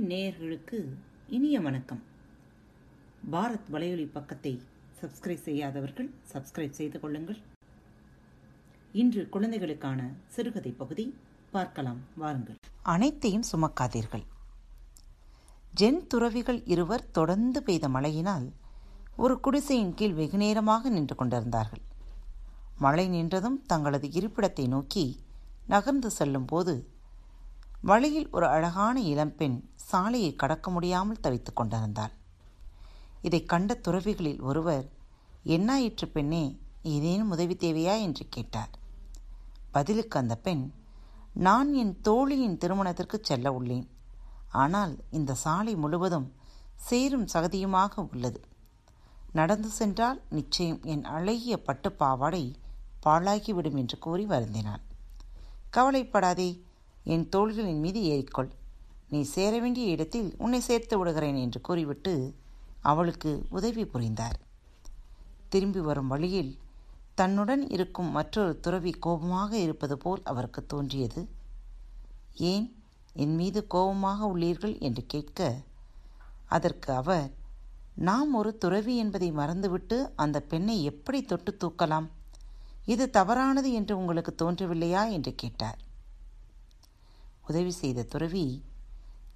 நேயர்களுக்கு இனிய வணக்கம். பாரத் வலையொலி பக்கத்தை சப்ஸ்கிரைப் செய்யாதவர்கள் சப்ஸ்கிரைப் செய்து கொள்ளுங்கள். இன்று குழந்தைகளுக்கான சிறுகதை பகுதி பார்க்கலாம் வாருங்கள். அனைத்தையும் சுமக்காதீர்கள். ஜென் துறவிகள் இருவர் தொடர்ந்து பெய்த மழையினால் ஒரு குடிசையின் கீழ் வெகுநேரமாக நின்று கொண்டிருந்தார்கள். மழை நின்றதும் தங்களது இருப்பிடத்தை நோக்கி நகர்ந்து செல்லும் போது வழியில் ஒரு அழகான இளம்பெண் சாலையை கடக்க முடியாமல் தவித்துக் கொண்டிருந்தாள். இதை கண்ட துறவிகளில் ஒருவர் என்னாயிற்று பெண்ணே ஏதேனும் உதவி தேவையா? என்று கேட்டார். பதிலுக்கு அந்த பெண் நான் என் தோழியின் திருமணத்திற்கு செல்ல உள்ளேன். ஆனால் இந்த சாலை முழுவதும் சேரும் சகதியுமாக உள்ளது. நடந்து சென்றால் நிச்சயம் என் அழகிய பட்டு பாவாடை பாழாகிவிடும் என்று கூறி வருந்தினாள். கவலைப்படாதே என் தோள்களின் மீது ஏறிக்கொள். நீ சேர வேண்டிய இடத்தில் உன்னை சேர்த்து விடுகிறேன் என்று கூறிவிட்டு அவளுக்கு உதவி புரிந்தார். திரும்பி வரும் வழியில் தன்னுடன் இருக்கும் மற்றொரு துறவி கோபமாக இருப்பது போல் அவருக்கு தோன்றியது. ஏன் என் மீது கோபமாக உள்ளீர்கள்? என்று கேட்க அதற்கு அவர் நாம் ஒரு துறவி என்பதை மறந்துவிட்டு அந்த பெண்ணை எப்படி தொட்டு தூக்கலாம்? இது தவறானது என்று உங்களுக்கு தோன்றவில்லையா? என்று கேட்டார். உதவி செய்த துறவி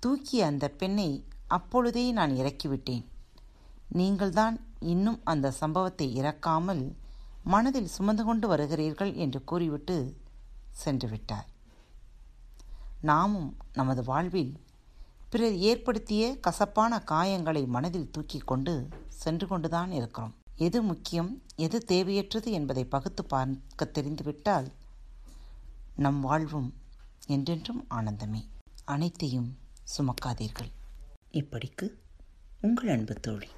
தூக்கிய அந்த பெண்ணை அப்பொழுதே நான் இறக்கிவிட்டேன். நீங்கள்தான் இன்னும் அந்த சம்பவத்தை இறக்காமல் மனதில் சுமந்து கொண்டு வருகிறீர்கள் என்று கூறிவிட்டு சென்று விட்டார். நாமும் நமது வாழ்வில் பிறர் ஏற்படுத்திய கசப்பான காயங்களை மனதில் தூக்கி கொண்டு சென்று கொண்டுதான் இருக்கிறோம். எது முக்கியம் எது தேவையற்றது என்பதை பகுத்து பார்க்க தெரிந்துவிட்டால் நம் வாழ்வும் என்றென்றும் ஆனந்தமே. அனைத்தையும் சுமக்காதீர்கள். இப்படிக்கு உங்கள் அன்பு தோழி.